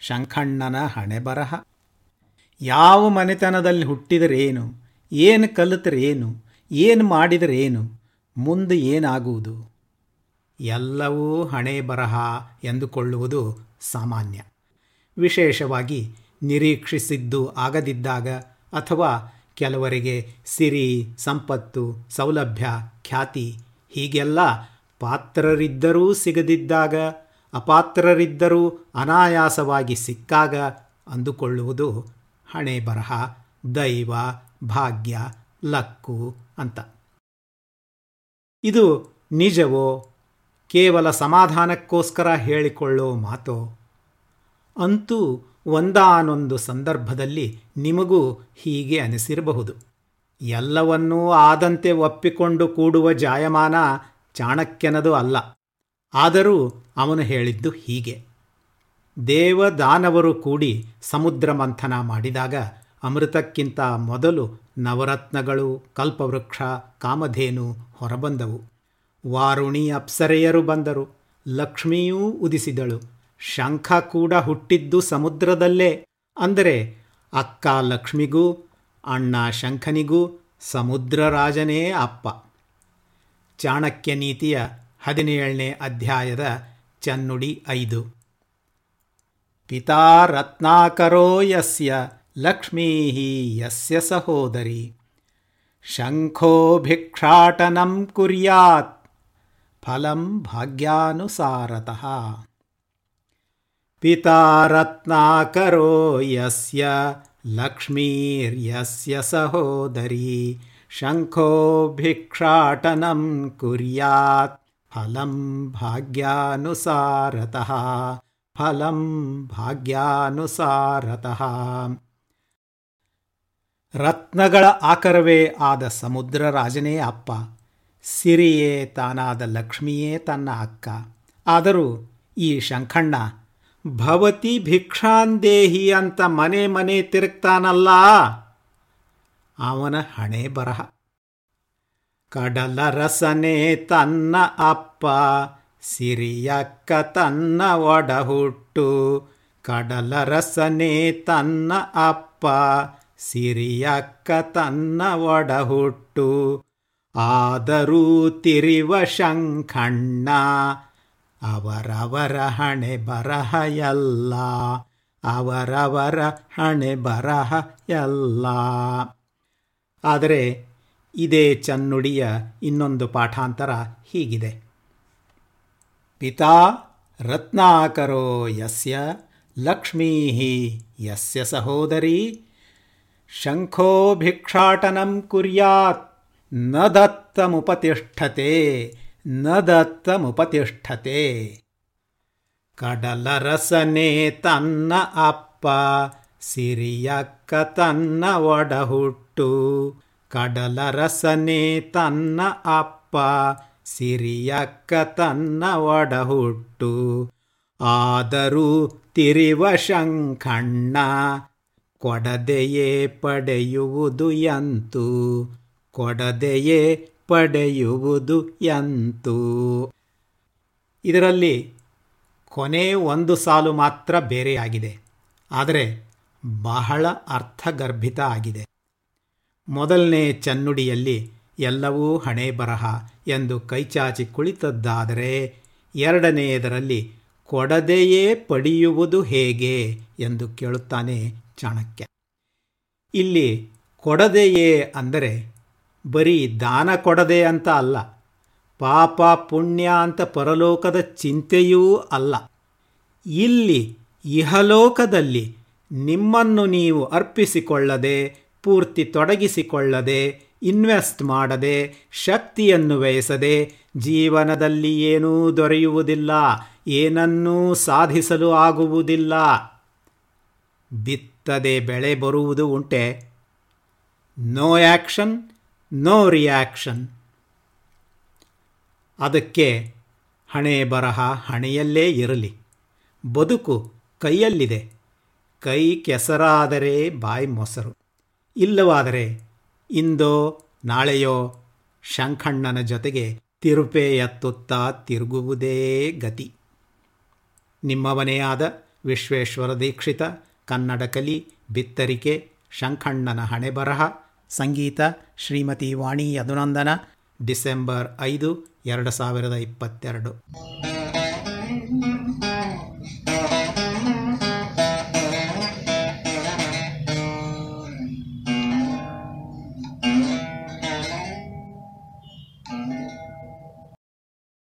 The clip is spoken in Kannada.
ಶಂಖಣ್ಣನ ಹಣೆಬರಹ ಯಾವ ಮನೆತನದಲ್ಲಿ ಹುಟ್ಟಿದರೇನು? ಏನು ಕಲಿತರೇನು? ಏನು ಮಾಡಿದರೇನು? ಮುಂದೆ ಏನಾಗುವುದು? ಎಲ್ಲವೂ ಹಣೆ ಬರಹ ಎಂದುಕೊಳ್ಳುವುದು ಸಾಮಾನ್ಯ. ವಿಶೇಷವಾಗಿ ನಿರೀಕ್ಷಿಸಿದ್ದು ಆಗದಿದ್ದಾಗ ಅಥವಾ ಕೆಲವರಿಗೆ ಸಿರಿ, ಸಂಪತ್ತು, ಸೌಲಭ್ಯ, ಖ್ಯಾತಿ ಹೀಗೆಲ್ಲ ಪಾತ್ರರಿದ್ದರೂ ಸಿಗದಿದ್ದಾಗ, ಅಪಾತ್ರರಿದ್ದರೂ ಅನಾಯಾಸವಾಗಿ ಸಿಕ್ಕಾಗ ಅಂದುಕೊಳ್ಳುವುದು ಹಣೆ ಬರಹ, ದೈವ, ಭಾಗ್ಯ, ಲಕ್ಕು ಅಂತ. ಇದು ನಿಜವೋ ಕೇವಲ ಸಮಾಧಾನಕ್ಕೋಸ್ಕರ ಹೇಳಿಕೊಳ್ಳೋ ಮಾತೋ? ಅಂತೂ ಒಂದಾನೊಂದು ಸಂದರ್ಭದಲ್ಲಿ ನಿಮಗೂ ಹೀಗೆ ಅನಿಸಿರಬಹುದು. ಎಲ್ಲವನ್ನೂ ಆದಂತೆ ಒಪ್ಪಿಕೊಂಡು ಕೂಡುವ ಜಾಯಮಾನ ಚಾಣಕ್ಯನದು ಅಲ್ಲ. ಆದರೂ ಅವನು ಹೇಳಿದ್ದು ಹೀಗೆ. ದೇವದಾನವರು ಕೂಡಿ ಸಮುದ್ರ ಮಂಥನ ಮಾಡಿದಾಗ ಅಮೃತಕ್ಕಿಂತ ಮೊದಲು ನವರತ್ನಗಳು, ಕಲ್ಪವೃಕ್ಷ, ಕಾಮಧೇನು ಹೊರಬಂದವು. ವಾರುಣಿ ಅಪ್ಸರೆಯರು ಬಂದರು. ಲಕ್ಷ್ಮಿಯೂ ಉದಿಸಿದಳು. ಶಂಖ ಕೂಡ ಹುಟ್ಟಿದ್ದು ಸಮುದ್ರದಲ್ಲೇ. ಅಂದರೆ ಅಕ್ಕ ಲಕ್ಷ್ಮಿಗೂ, ಅಣ್ಣ ಶಂಖನಿಗೂ ಸಮುದ್ರ ರಾಜನೇ ಅಪ್ಪ. ಚಾಣಕ್ಯ ನೀತಿಯ ಹದಿನೇಳನೇ ಅಧ್ಯಾಯದ ಚನ್ನುಡಿ ಐದು. ಪಿತಾ ರತ್ನಾಕರೋ ಯಸ್ಯ, ಲಕ್ಷ್ಮೀ ಯಸ್ಯ ಸಹೋದರಿ. ಶಂಖೋ ಭಿಕ್ಷಾಟನಂ ಕುರ್ಯಾತ್, ಫಲಂ ಭಾಗ್ಯಾನುಸಾರತಃ. ಪಿತಾ ರತ್ನಾಕರೋ ಯಸ್ಯ ಲಕ್ಷ್ಮೀರ್ಯಸ್ಯ ಸಹೋದರಿ ಶಂಖೋ ಭಿಕ್ಷಾಟನಂ ಕುರ್ಯಾತ್ ಫಲಂ ಭಾಗ್ಯಾನುಸಾರತಃ ಫಲಂ ಭಾಗ್ಯಾನುಸಾರತಃ ರತ್ನಗಳ ಆಕರವೇ ಆದ ಸಮುದ್ರ ರಾಜನೇ ಅಪ್ಪ, ಸಿರಿಯೇ ತಾನಾದ ಲಕ್ಷ್ಮಿಯೇ ತನ್ನ ಅಕ್ಕ. ಆದರೂ ಈ ಶಂಖಣ್ಣ ಭವತಿ ಭಿಕ್ಷಾಂದೇಹಿ ಅಂತ ಮನೆ ಮನೆ ತಿರುಗ್ತಾನಲ್ಲ. ಅವನ ಹಣೆ ಬರಹ. ಕಡಲ ರಸನೆ ತನ್ನ ಅಪ್ಪ, ಸಿರಿಯಕ್ಕ ತನ್ನ ಒಡಹುಟ್ಟು. ಕಡಲ ರಸನೆ ತನ್ನ ಅಪ್ಪ, ಸಿರಿಯಕ್ಕ ತನ್ನ ಒಡಹುಟ್ಟು. ಆದರೂ ತಿರಿವ ಶಂಖಣ್ಣ ಅವರವರ ಹಣೆ ಬರಹ ಎಲ್ಲ. ಅವರವರ ಹಣೆ ಬರಹ ಎಲ್ಲ. ಆದರೆ ಇದೇ ಚನ್ನುಡಿಯ ಇನ್ನೊಂದು ಪಾಠಾಂತರ ಹೀಗಿದೆ. ಪಿತಾ ರತ್ನಾಕರೋ ಯಸ್ಯ, ಲಕ್ಷ್ಮೀ ಯಸ್ಯ ಸಹೋದರಿ, ಶಂಖೋ ಭಿಕ್ಷಾಟನಂ ಕುರ್ಯಾತ್, ನ ದತ್ತಮುಪತಿಷ್ಠತೆ. ನ ದತ್ತಮುಪತಿಷ್ಠತೆ ಕಡಲರಸನೆ ತನ್ನ ಅಪ್ಪ, ಸಿರಿಯಕ್ಕ ತನ್ನ ಒಡಹುಟ್ಟು. ಕಡಲರಸನೆ ತನ್ನ ಅಪ್ಪ, ಸಿರಿಯಕ್ಕ ತನ್ನ ಒಡಹುಟ್ಟು. ಆದರೂ ತಿರಿವ ಶಂಖಣ್ಣ, ಕೊಡದೆಯೇ ಪಡೆಯುವುದು ಎಂತು? ಕೊಡದೆಯೇ ಪಡೆಯುವುದು ಎಂತು? ಇದರಲ್ಲಿ ಕೊನೆ ಒಂದು ಸಾಲು ಮಾತ್ರ ಬೇರೆಯಾಗಿದೆ. ಆದರೆ ಬಹಳ ಅರ್ಥಗರ್ಭಿತ ಆಗಿದೆ. ಮೊದಲನೇ ಚನ್ನುಡಿಯಲ್ಲಿ ಎಲ್ಲವೂ ಹಣೆ ಬರಹ ಎಂದು ಕೈಚಾಚಿ ಕುಳಿತದ್ದಾದರೆ ಎರಡನೆಯದರಲ್ಲಿ ಕೊಡದೆಯೇ ಪಡೆಯುವುದು ಹೇಗೆ ಎಂದು ಕೇಳುತ್ತಾನೆ ಚಾಣಕ್ಯ. ಇಲ್ಲಿ ಕೊಡದೆಯೇ ಅಂದರೆ ಬರೀ ದಾನ ಕೊಡದೆ ಅಂತ ಅಲ್ಲ. ಪಾಪ, ಪುಣ್ಯ ಅಂತ ಪರಲೋಕದ ಚಿಂತೆಯೂ ಅಲ್ಲ. ಇಲ್ಲಿ ಇಹಲೋಕದಲ್ಲಿ ನಿಮ್ಮನ್ನು ನೀವು ಅರ್ಪಿಸಿಕೊಳ್ಳದೆ, ಪೂರ್ತಿ ತೊಡಗಿಸಿಕೊಳ್ಳದೆ, ಇನ್ವೆಸ್ಟ್ ಮಾಡದೆ, ಶಕ್ತಿಯನ್ನು ವ್ಯಯಿಸದೆ ಜೀವನದಲ್ಲಿ ಏನೂ ದೊರೆಯುವುದಿಲ್ಲ, ಏನನ್ನೂ ಸಾಧಿಸಲು ಆಗುವುದಿಲ್ಲ. ಬಿತ್ತದೆ ಬೆಳೆ ಬರುವುದು ಉಂಟೆ. ನೋ ಆ್ಯಕ್ಷನ್ ನೋ ರಿಯಾಕ್ಷನ್ ಅದಕ್ಕೆ ಹಣೆ ಬರಹ ಹಣೆಯಲ್ಲೇ ಇರಲಿ. ಬದುಕು ಕೈಯಲ್ಲಿದೆ. ಕೈ ಕೆಸರಾದರೆ ಬಾಯಿ ಮೊಸರು. ಇಲ್ಲವಾದರೆ ಇಂದೋ ನಾಳೆಯೋ ಶಂಖಣ್ಣನ ಜೊತೆಗೆ ತಿರುಪೆ ಎತ್ತುತ್ತಾ ತಿರುಗುವುದೇ ಗತಿ. ನಿಮ್ಮವನೇ ವಿಶ್ವೇಶ್ವರ ದೀಕ್ಷಿತ ಕನ್ನಡ ಕಲಿ, ಬಿತ್ತರಿಕೆ, ಶಂಖಣ್ಣನ ಹಣೆಬರಹ ಸಂಗೀತ ಶ್ರೀಮತಿ ವಾಣಿ ಯದುನಂದನ ಡಿಸೆಂಬರ್ ಐದು ಎರಡು ಸಾವಿರದ ಇಪ್ಪತ್ತೆರಡು.